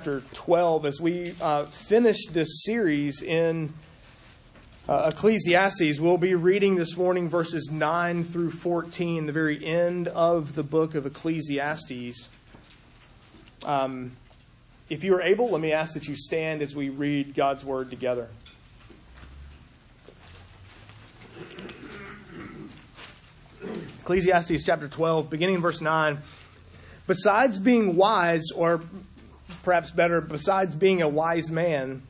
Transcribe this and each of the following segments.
chapter 12 as we uh, finish this series in uh, Ecclesiastes. We'll be reading this morning verses 9 through 14, the very end of the book of Ecclesiastes. Um, if you are able, let me ask that you stand as we read God's word together. Ecclesiastes chapter 12, beginning in verse 9. Besides being wise, or perhaps better, besides being a wise man,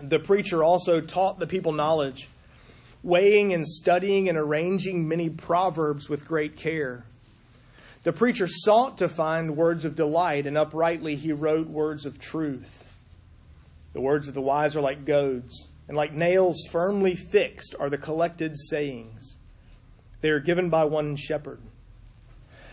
the preacher also taught the people knowledge, weighing and studying and arranging many proverbs with great care. The preacher sought to find words of delight, and uprightly he wrote words of truth. The words of the wise are like goads, and like nails firmly fixed are the collected sayings. They are given by one shepherd.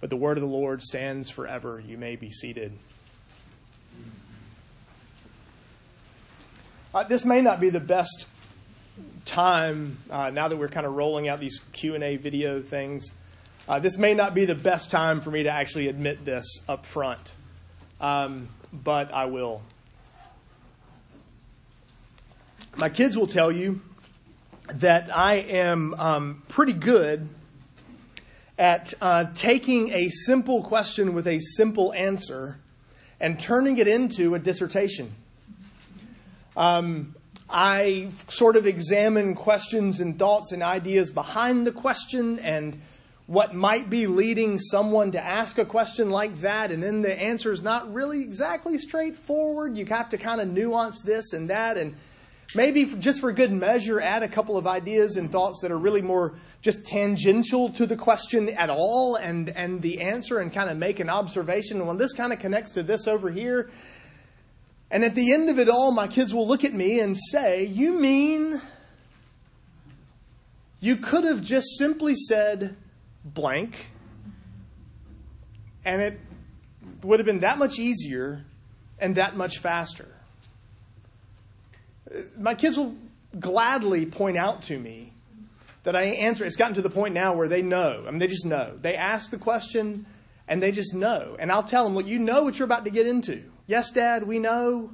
but the word of the Lord stands forever. You may be seated. Uh, this may not be the best time uh, now that we're kind of rolling out these q&a video things uh, this may not be the best time for me to actually admit this up front um, but i will my kids will tell you that i am um, pretty good at uh, taking a simple question with a simple answer and turning it into a dissertation. Um, I sort of examine questions and thoughts and ideas behind the question and what might be leading someone to ask a question like that, and then the answer is not really exactly straightforward. You have to kind of nuance this and that, and maybe just for good measure, add a couple of ideas and thoughts that are really more just tangential to the question at all and, and the answer and kind of make an observation. Well, this kind of connects to this over here. And at the end of it all, my kids will look at me and say, You mean you could have just simply said blank, and it would have been that much easier and that much faster? My kids will gladly point out to me that I answer. It's gotten to the point now where they know. I mean, they just know. They ask the question and they just know. And I'll tell them, look, you know what you're about to get into. Yes, Dad, we know.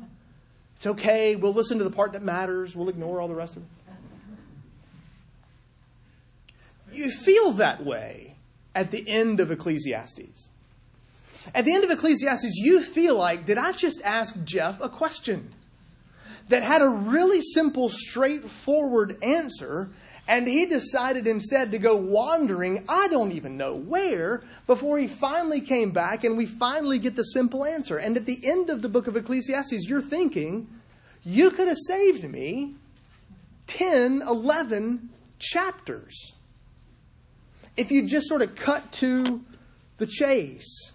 It's okay. We'll listen to the part that matters. We'll ignore all the rest of it. You feel that way at the end of Ecclesiastes. At the end of Ecclesiastes, you feel like, did I just ask Jeff a question? That had a really simple, straightforward answer, and he decided instead to go wandering, I don't even know where, before he finally came back and we finally get the simple answer. And at the end of the book of Ecclesiastes, you're thinking, you could have saved me 10, 11 chapters if you just sort of cut to the chase.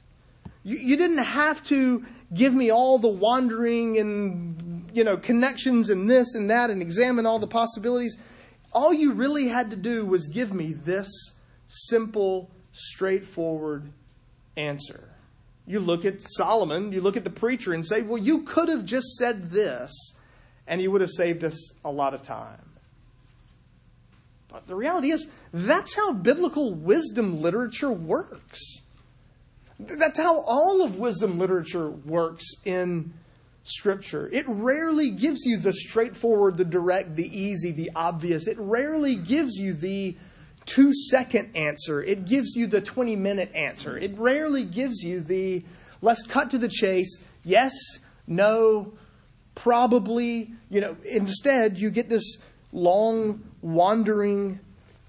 You, you didn't have to give me all the wandering and you know connections and this and that and examine all the possibilities. All you really had to do was give me this simple, straightforward answer. You look at Solomon, you look at the preacher and say, well, you could have just said this, and you would have saved us a lot of time. But the reality is, that's how biblical wisdom literature works. That's how all of wisdom literature works in Scripture. It rarely gives you the straightforward, the direct, the easy, the obvious. It rarely gives you the two second answer. It gives you the 20 minute answer. It rarely gives you the let's cut to the chase, yes, no, probably. You know, instead, you get this long, wandering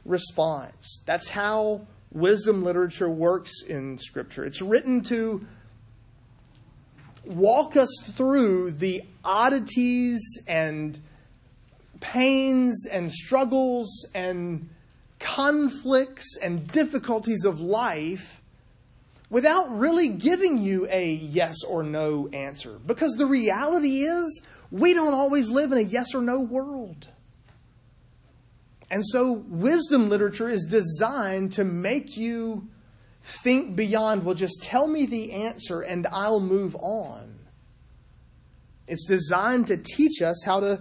response. That's how wisdom literature works in Scripture. It's written to walk us through the oddities and pains and struggles and conflicts and difficulties of life without really giving you a yes or no answer. Because the reality is, we don't always live in a yes or no world. And so, wisdom literature is designed to make you think beyond, well, just tell me the answer and I'll move on. It's designed to teach us how to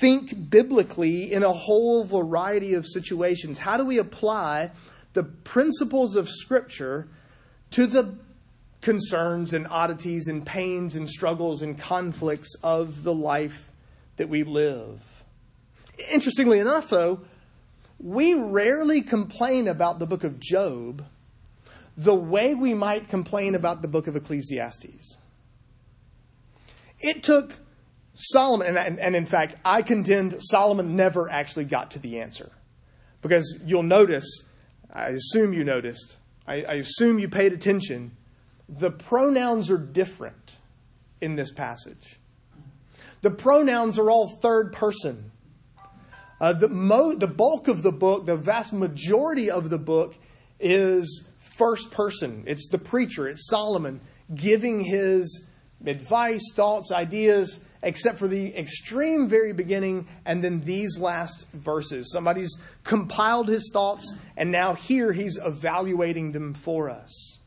think biblically in a whole variety of situations. How do we apply the principles of Scripture to the concerns and oddities and pains and struggles and conflicts of the life that we live? Interestingly enough, though, we rarely complain about the book of Job the way we might complain about the book of Ecclesiastes. It took Solomon, and, and, in fact, I contend Solomon never actually got to the answer. Because you'll notice, I assume you noticed, I, I assume you paid attention, the pronouns are different in this passage. The pronouns are all third person. Uh, the, mo- the bulk of the book, the vast majority of the book, is first person. It's the preacher, it's Solomon giving his advice, thoughts, ideas, except for the extreme very beginning and then these last verses. Somebody's compiled his thoughts, and now here he's evaluating them for us.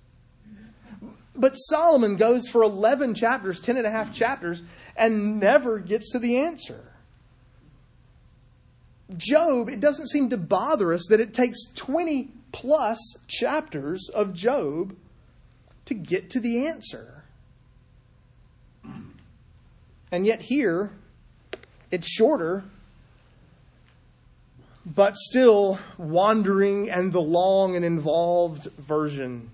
But Solomon goes for 11 chapters, 10 and a half chapters, and never gets to the answer. Job, it doesn't seem to bother us that it takes 20 plus chapters of Job to get to the answer. And yet, here, it's shorter, but still wandering and the long and involved version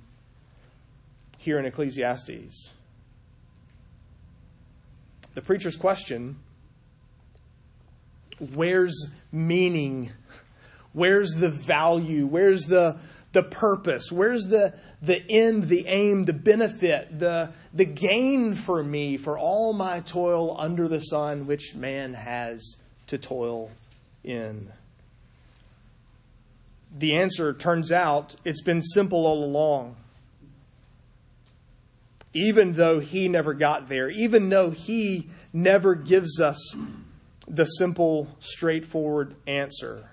here in Ecclesiastes. The preacher's question where's meaning Where's the value? Where's the, the purpose? Where's the, the end, the aim, the benefit, the, the gain for me for all my toil under the sun, which man has to toil in? The answer turns out it's been simple all along. Even though he never got there, even though he never gives us the simple, straightforward answer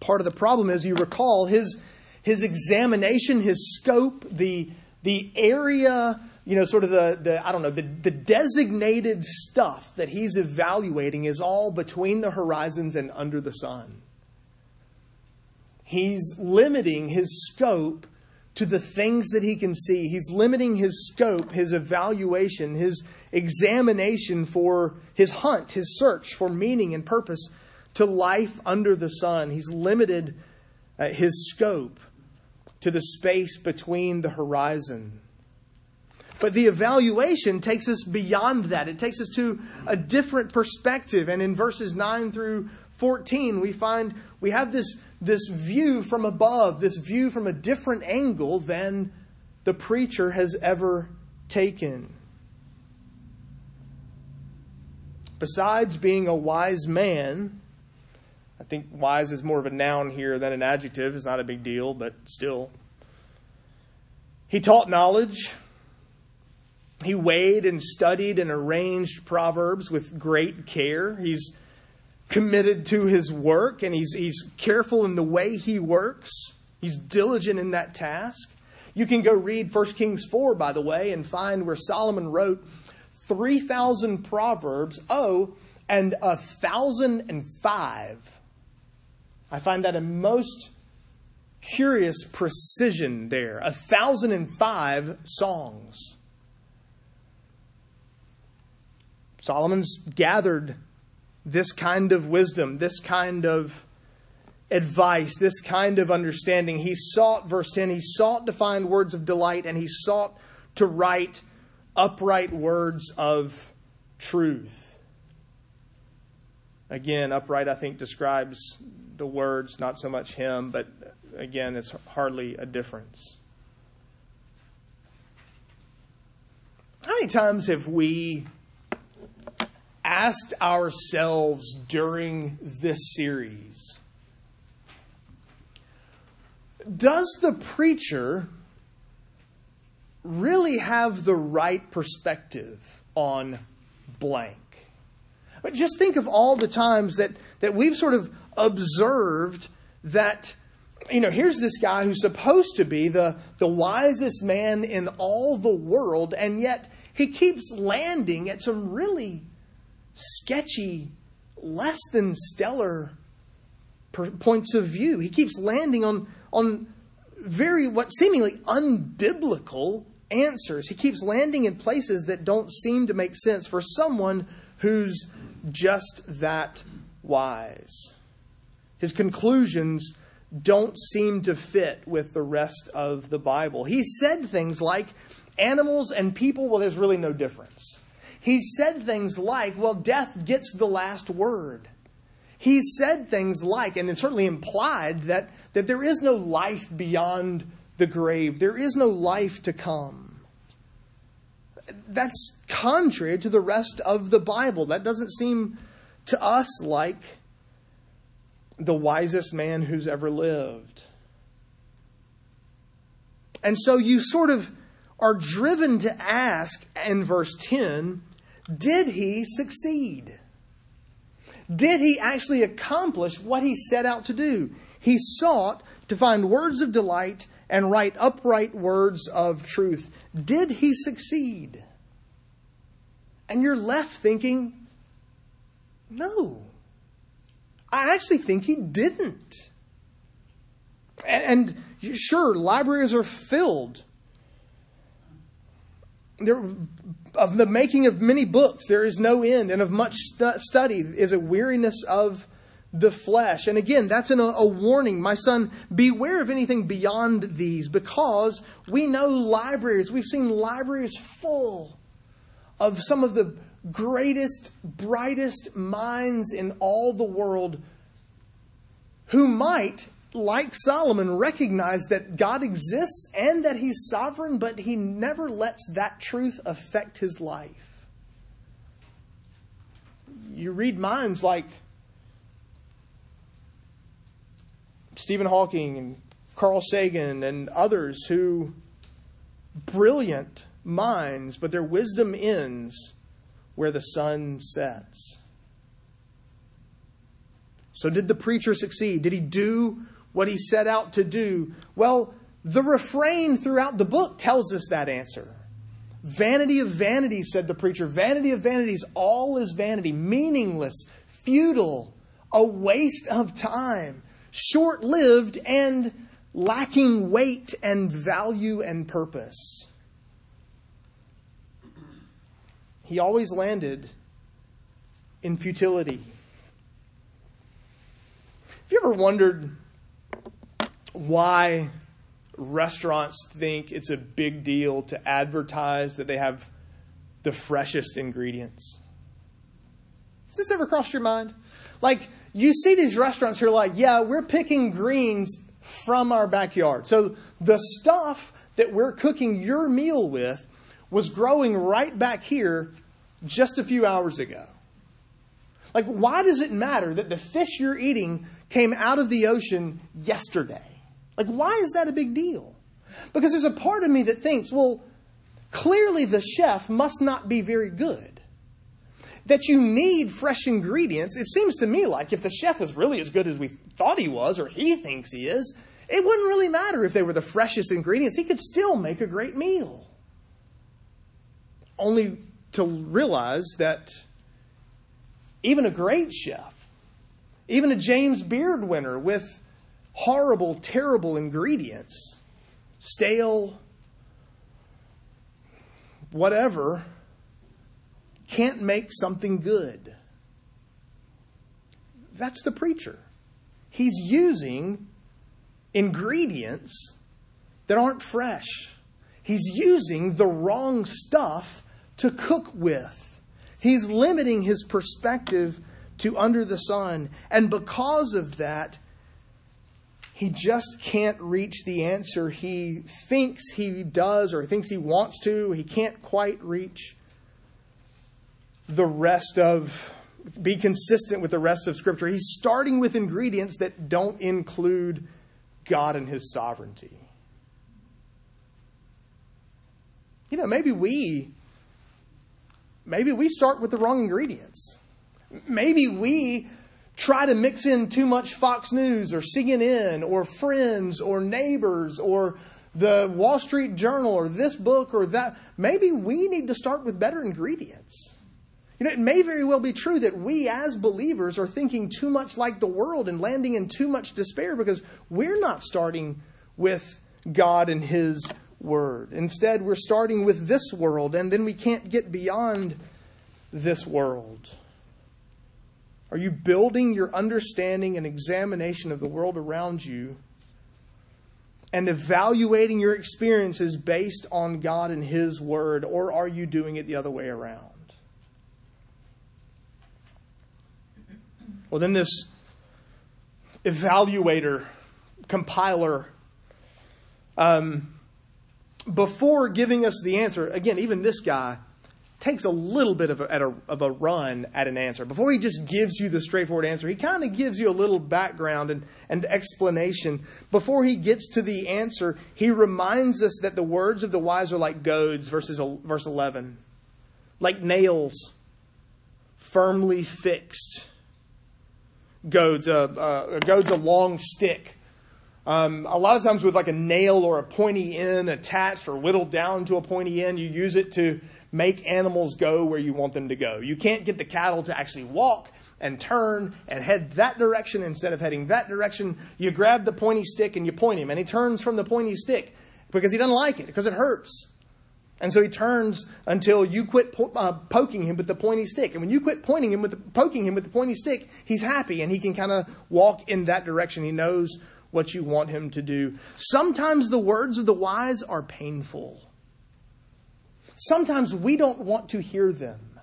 part of the problem is you recall his his examination, his scope, the the area, you know, sort of the, the I don't know, the, the designated stuff that he's evaluating is all between the horizons and under the sun. He's limiting his scope to the things that he can see. He's limiting his scope, his evaluation, his examination for his hunt, his search for meaning and purpose to life under the sun. He's limited uh, his scope to the space between the horizon. But the evaluation takes us beyond that. It takes us to a different perspective. And in verses 9 through 14, we find we have this, this view from above, this view from a different angle than the preacher has ever taken. Besides being a wise man, I think wise is more of a noun here than an adjective. It's not a big deal, but still. He taught knowledge. He weighed and studied and arranged Proverbs with great care. He's committed to his work and he's, he's careful in the way he works. He's diligent in that task. You can go read 1 Kings 4, by the way, and find where Solomon wrote 3,000 Proverbs, oh, and a 1,005 I find that a most curious precision there. A thousand and five songs. Solomon's gathered this kind of wisdom, this kind of advice, this kind of understanding. He sought, verse 10, he sought to find words of delight and he sought to write upright words of truth. Again, upright, I think, describes the words, not so much him, but again, it's hardly a difference. How many times have we asked ourselves during this series, does the preacher really have the right perspective on blank. But just think of all the times that, that we've sort of observed that, you know, here's this guy who's supposed to be the, the wisest man in all the world, and yet he keeps landing at some really sketchy, less than stellar points of view. He keeps landing on, on very, what seemingly unbiblical answers. He keeps landing in places that don't seem to make sense for someone who's just that wise. His conclusions don't seem to fit with the rest of the Bible. He said things like, animals and people, well, there's really no difference. He said things like, well, death gets the last word. He said things like, and it certainly implied that, that there is no life beyond the grave, there is no life to come. That's contrary to the rest of the Bible. That doesn't seem to us like the wisest man who's ever lived. And so you sort of are driven to ask in verse 10 did he succeed? Did he actually accomplish what he set out to do? He sought to find words of delight and write upright words of truth. Did he succeed? And you're left thinking, no. I actually think he didn't. And, sure, libraries are filled. There, of the making of many books, there is no end, and of much stu- study is a weariness of the flesh. And again, that's an, a warning. My son, beware of anything beyond these, because we know libraries, we've seen libraries full of some of the greatest, brightest minds in all the world who might, like Solomon, recognize that God exists and that he's sovereign, but he never lets that truth affect his life. You read minds like Stephen Hawking and Carl Sagan and others who brilliant minds, but their wisdom ends where the sun sets. So, did the preacher succeed? Did he do what he set out to do? Well, the refrain throughout the book tells us that answer. Vanity of vanities, said the preacher. Vanity of vanities, all is vanity, meaningless, futile, a waste of time, short lived, and lacking weight and value and purpose. he always landed in futility. Have you ever wondered why restaurants think it's a big deal to advertise that they have the freshest ingredients? Has this ever crossed your mind? Like, you see these restaurants who are like, yeah, we're picking greens from our backyard. So the stuff that we're cooking your meal with was growing right back here just a few hours ago. Like, why does it matter that the fish you're eating came out of the ocean yesterday? Like, why is that a big deal? Because there's a part of me that thinks, well, clearly the chef must not be very good. That you need fresh ingredients. It seems to me like if the chef was really as good as we thought he was, or he thinks he is, it wouldn't really matter if they were the freshest ingredients. He could still make a great meal. Only to realize that even a great chef, even a James Beard winner with horrible, terrible ingredients, stale, whatever, can't make something good. That's the preacher. He's using ingredients that aren't fresh. He's using the wrong stuff to cook with. He's limiting his perspective to under the sun. And because of that, he just can't reach the answer he thinks he does or thinks he wants to. He can't quite reach the rest of, be consistent with the rest of Scripture. He's starting with ingredients that don't include God and his sovereignty. You know, maybe we maybe we start with the wrong ingredients. Maybe we try to mix in too much Fox News or CNN or Friends or Neighbors or the Wall Street Journal or this book or that. Maybe we need to start with better ingredients. You know, it may very well be true that we as believers are thinking too much like the world and landing in too much despair because we're not starting with God and His Word. Instead, we're starting with this world and then we can't get beyond this world. Are you building your understanding and examination of the world around you and evaluating your experiences based on God and His Word, or are you doing it the other way around? Well, then this evaluator, compiler, um, before giving us the answer, again, even this guy takes a little bit of a, a, of a run at an answer. Before he just gives you the straightforward answer, he kind of gives you a little background and, and explanation. Before he gets to the answer, he reminds us that the words of the wise are like goads, verses, verse 11, like nails firmly fixed. Goads, uh, uh, a goad's a long stick. Um, a lot of times with like a nail or a pointy end attached or whittled down to a pointy end, you use it to make animals go where you want them to go. You can't get the cattle to actually walk and turn and head that direction instead of heading that direction. You grab the pointy stick and you point him, and he turns from the pointy stick because he doesn't like it, because it hurts. And so he turns until you quit po- uh, poking him with the pointy stick. And when you quit pointing him with the, poking him with the pointy stick, he's happy and he can kind of walk in that direction. He knows what you want him to do. Sometimes the words of the wise are painful. Sometimes we don't want to hear them.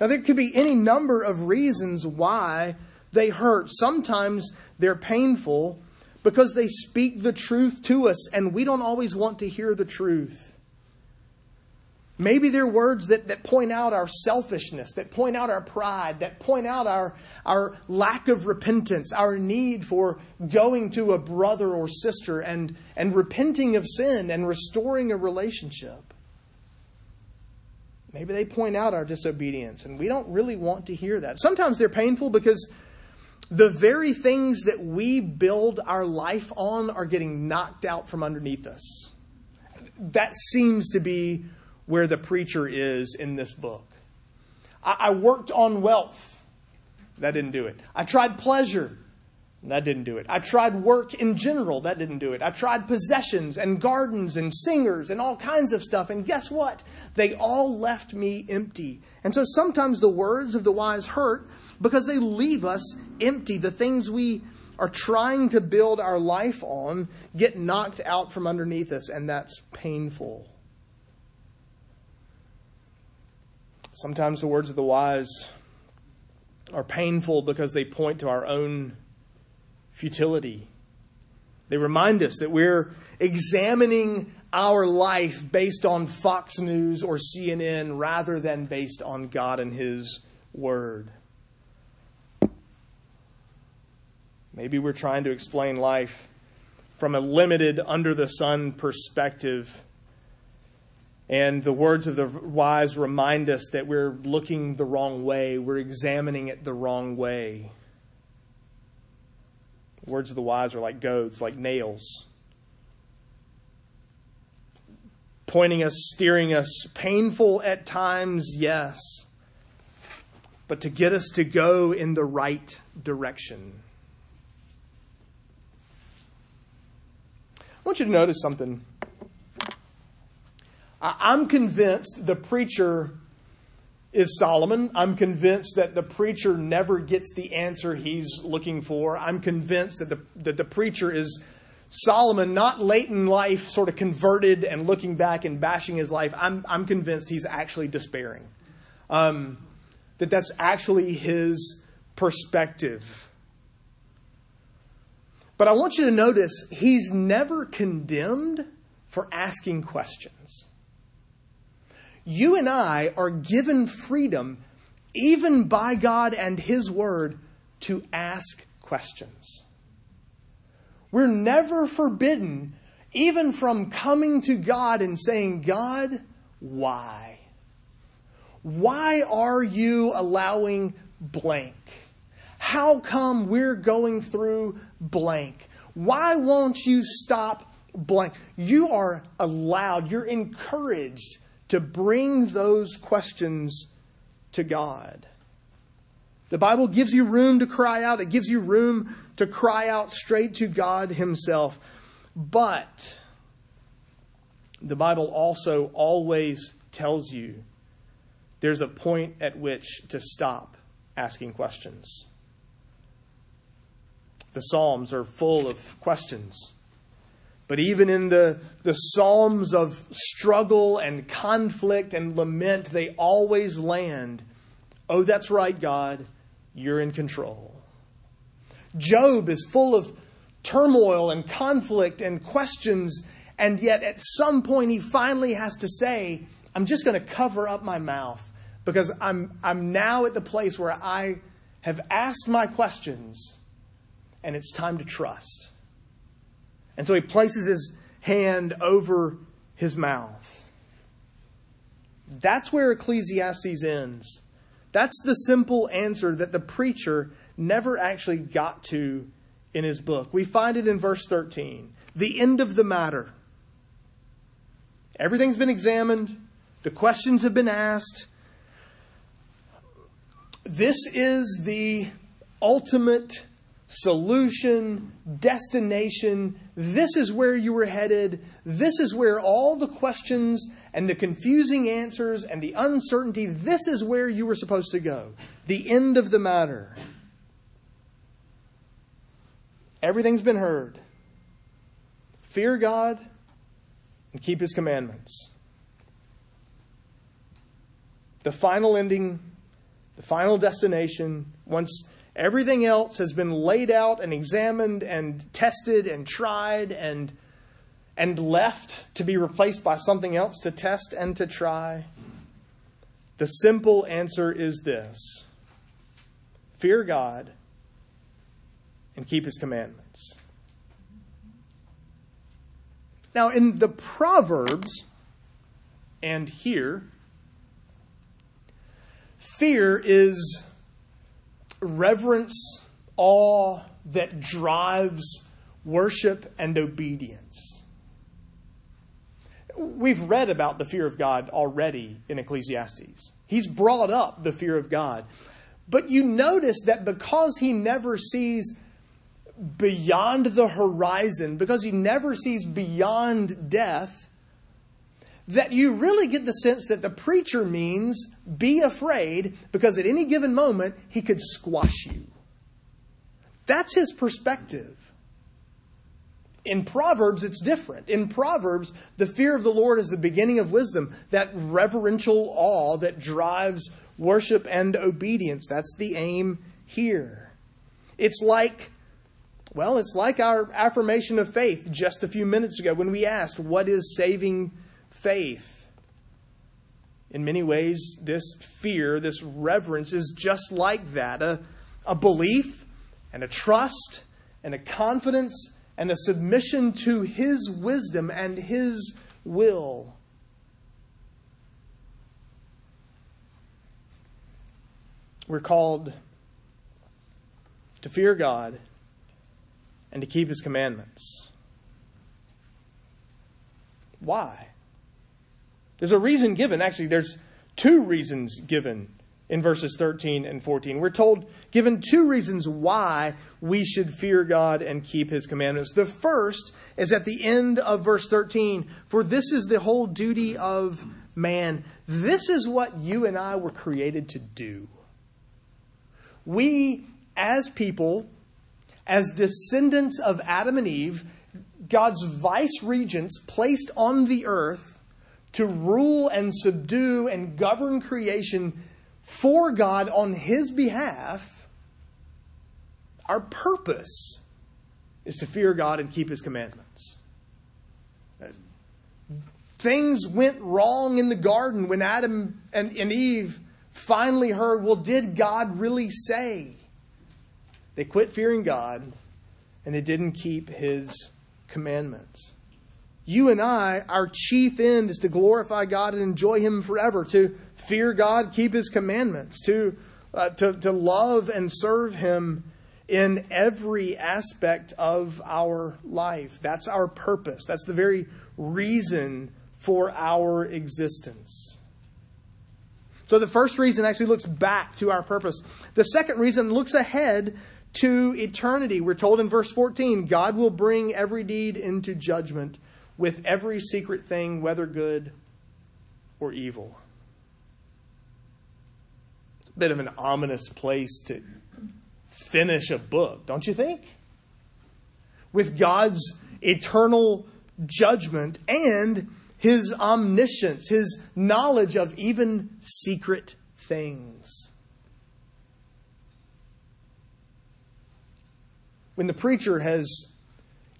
Now, there could be any number of reasons why they hurt. Sometimes they're painful because they speak the truth to us, and we don't always want to hear the truth. Maybe they're words that, that point out our selfishness, that point out our pride, that point out our, our lack of repentance, our need for going to a brother or sister and, and repenting of sin and restoring a relationship. Maybe they point out our disobedience, and we don't really want to hear that. Sometimes they're painful because the very things that we build our life on are getting knocked out from underneath us. That seems to be where the preacher is in this book. I, I worked on wealth. That didn't do it. I tried pleasure. That didn't do it. I tried work in general. That didn't do it. I tried possessions and gardens and singers and all kinds of stuff. And guess what? They all left me empty. And so sometimes the words of the wise hurt because they leave us empty. The things we are trying to build our life on get knocked out from underneath us, and that's painful. Sometimes the words of the wise are painful because they point to our own futility. They remind us that we're examining our life based on Fox News or CNN rather than based on God and His Word. Maybe we're trying to explain life from a limited, under the sun perspective. And the words of the wise remind us that we're looking the wrong way, we're examining it the wrong way. Words of the wise are like goads, like nails, pointing us, steering us, painful at times, yes, but to get us to go in the right direction. I want you to notice something. I'm convinced the preacher is Solomon. I'm convinced that the preacher never gets the answer he's looking for. I'm convinced that the, that the preacher is Solomon, not late in life, sort of converted and looking back and bashing his life. I'm, I'm convinced he's actually despairing. Um, that that's actually his perspective. But I want you to notice he's never condemned for asking questions you and I are given freedom, even by God and His Word, to ask questions. We're never forbidden, even from coming to God and saying, God, why? Why are you allowing blank? How come we're going through blank? Why won't you stop blank? You are allowed, you're encouraged to bring those questions to God. The Bible gives you room to cry out, it gives you room to cry out straight to God Himself. But the Bible also always tells you there's a point at which to stop asking questions. The Psalms are full of questions. But even in the, the Psalms of struggle and conflict and lament, they always land oh, that's right, God, you're in control. Job is full of turmoil and conflict and questions, and yet at some point he finally has to say, I'm just going to cover up my mouth because I'm, I'm now at the place where I have asked my questions and it's time to trust. And so he places his hand over his mouth. That's where Ecclesiastes ends. That's the simple answer that the preacher never actually got to in his book. We find it in verse 13. The end of the matter. Everything's been examined, the questions have been asked. This is the ultimate solution, destination. This is where you were headed. This is where all the questions and the confusing answers and the uncertainty, this is where you were supposed to go. The end of the matter. Everything's been heard. Fear God and keep His commandments. The final ending, the final destination, once Everything else has been laid out and examined and tested and tried and, and left to be replaced by something else to test and to try. The simple answer is this fear God and keep his commandments. Now, in the Proverbs and here, fear is reverence, awe that drives worship and obedience. We've read about the fear of God already in Ecclesiastes. He's brought up the fear of God. But you notice that because he never sees beyond the horizon, because he never sees beyond death, that you really get the sense that the preacher means be afraid because at any given moment he could squash you. That's his perspective. In Proverbs, it's different. In Proverbs, the fear of the Lord is the beginning of wisdom, that reverential awe that drives worship and obedience. That's the aim here. It's like, well, it's like our affirmation of faith just a few minutes ago when we asked, What is saving faith. In many ways, this fear, this reverence is just like that a, a belief and a trust and a confidence and a submission to His wisdom and His will. We're called to fear God and to keep His commandments. Why? There's a reason given. Actually, there's two reasons given in verses 13 and 14. We're told, given two reasons why we should fear God and keep his commandments. The first is at the end of verse 13 For this is the whole duty of man. This is what you and I were created to do. We, as people, as descendants of Adam and Eve, God's vice regents placed on the earth, to rule and subdue and govern creation for God on His behalf, our purpose is to fear God and keep His commandments. Things went wrong in the garden when Adam and, and Eve finally heard, well, did God really say? They quit fearing God and they didn't keep His commandments. You and I, our chief end is to glorify God and enjoy Him forever, to fear God, keep His commandments, to, uh, to, to love and serve Him in every aspect of our life. That's our purpose. That's the very reason for our existence. So the first reason actually looks back to our purpose. The second reason looks ahead to eternity. We're told in verse 14 God will bring every deed into judgment with every secret thing, whether good or evil. It's a bit of an ominous place to finish a book, don't you think? With God's eternal judgment and his omniscience, his knowledge of even secret things. When the preacher has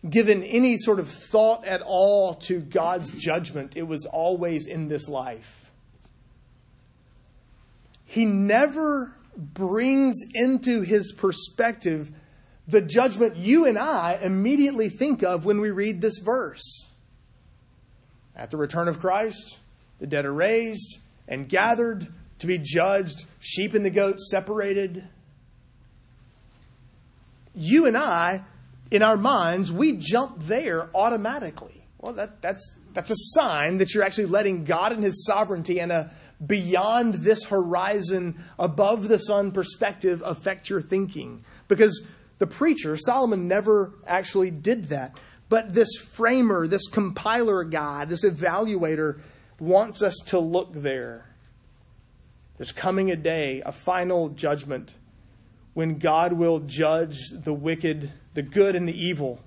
given any sort of thought at all to God's judgment, it was always in this life. He never brings into his perspective the judgment you and I immediately think of when we read this verse. At the return of Christ, the dead are raised and gathered to be judged, sheep and the goats separated. You and I, in our minds, we jump there automatically. Well, that, that's, that's a sign that you're actually letting God and His sovereignty and a beyond this horizon, above the sun perspective affect your thinking. Because the preacher, Solomon, never actually did that. But this framer, this compiler guy, this evaluator wants us to look there. There's coming a day, a final judgment, when God will judge the wicked, the good, and the evil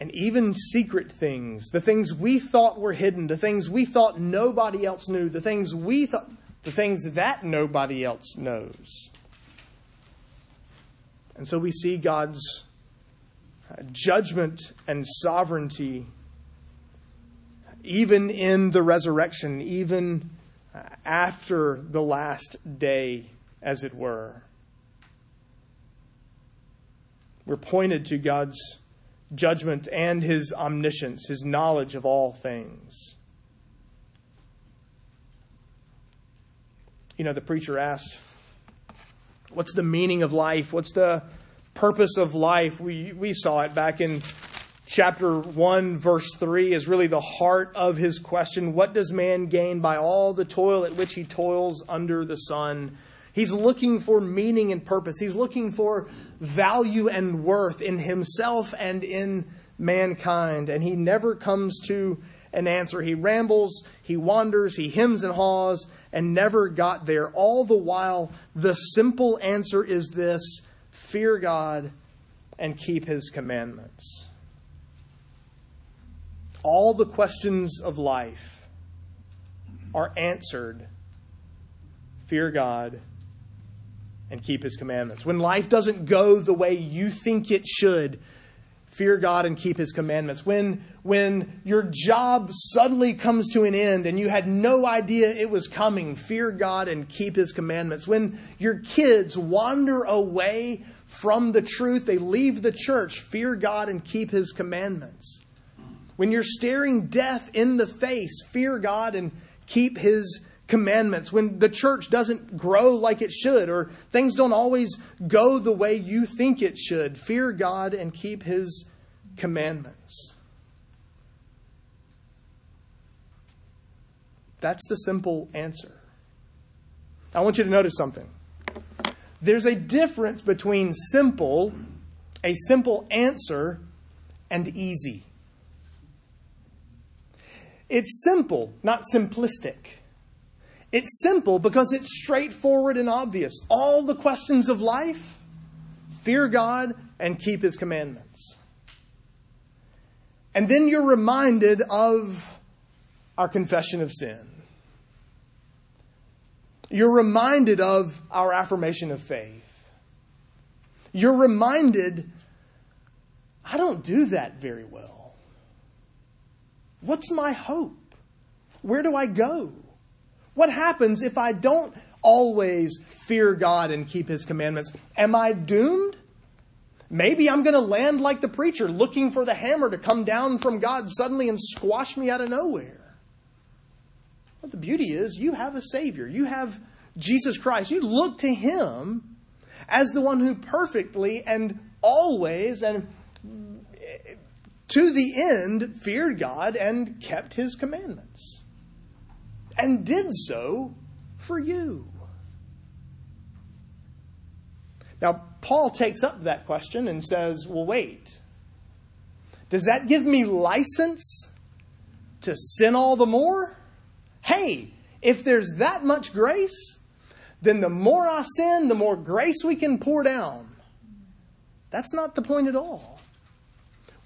and even secret things, the things we thought were hidden, the things we thought nobody else knew, the things we thought, the things that nobody else knows. And so we see God's uh, judgment and sovereignty even in the resurrection, even after the last day, as it were. We're pointed to God's judgment and his omniscience, his knowledge of all things. You know, the preacher asked, What's the meaning of life? What's the purpose of life? We, we saw it back in chapter 1, verse 3, is really the heart of his question. What does man gain by all the toil at which he toils under the sun? He's looking for meaning and purpose. He's looking for value and worth in himself and in mankind. And he never comes to an answer. He rambles, he wanders, he hems and haws, and never got there. All the while, the simple answer is this fear God and keep his commandments. All the questions of life are answered. Fear God and keep his commandments. When life doesn't go the way you think it should, fear God and keep his commandments. When when your job suddenly comes to an end and you had no idea it was coming, fear God and keep his commandments. When your kids wander away from the truth, they leave the church, fear God and keep his commandments. When you're staring death in the face, fear God and keep his commandments, when the church doesn't grow like it should, or things don't always go the way you think it should, fear God and keep His commandments. That's the simple answer. I want you to notice something. There's a difference between simple, a simple answer, and easy. It's simple, not simplistic. It's simple because it's straightforward and obvious. All the questions of life fear God and keep His commandments. And then you're reminded of our confession of sin. You're reminded of our affirmation of faith. You're reminded, I don't do that very well. What's my hope? Where do I go? What happens if I don't always fear God and keep His commandments? Am I doomed? Maybe I'm going to land like the preacher, looking for the hammer to come down from God suddenly and squash me out of nowhere. But the beauty is, you have a Savior. You have Jesus Christ. You look to Him as the one who perfectly and always and to the end feared God and kept His commandments. And did so for you. Now, Paul takes up that question and says, well, wait. Does that give me license to sin all the more? Hey, if there's that much grace, then the more I sin, the more grace we can pour down. That's not the point at all.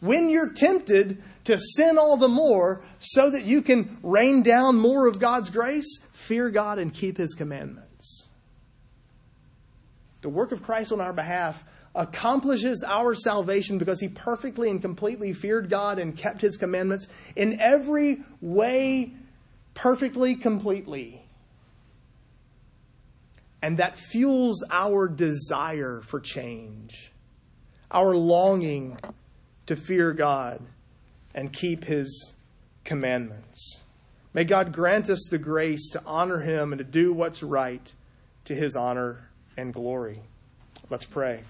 When you're tempted to sin all the more so that you can rain down more of God's grace, fear God and keep His commandments. The work of Christ on our behalf accomplishes our salvation because he perfectly and completely feared God and kept his commandments in every way, perfectly, completely. And that fuels our desire for change, our longing to fear God and keep his commandments. May God grant us the grace to honor him and to do what's right to his honor and glory. Let's pray.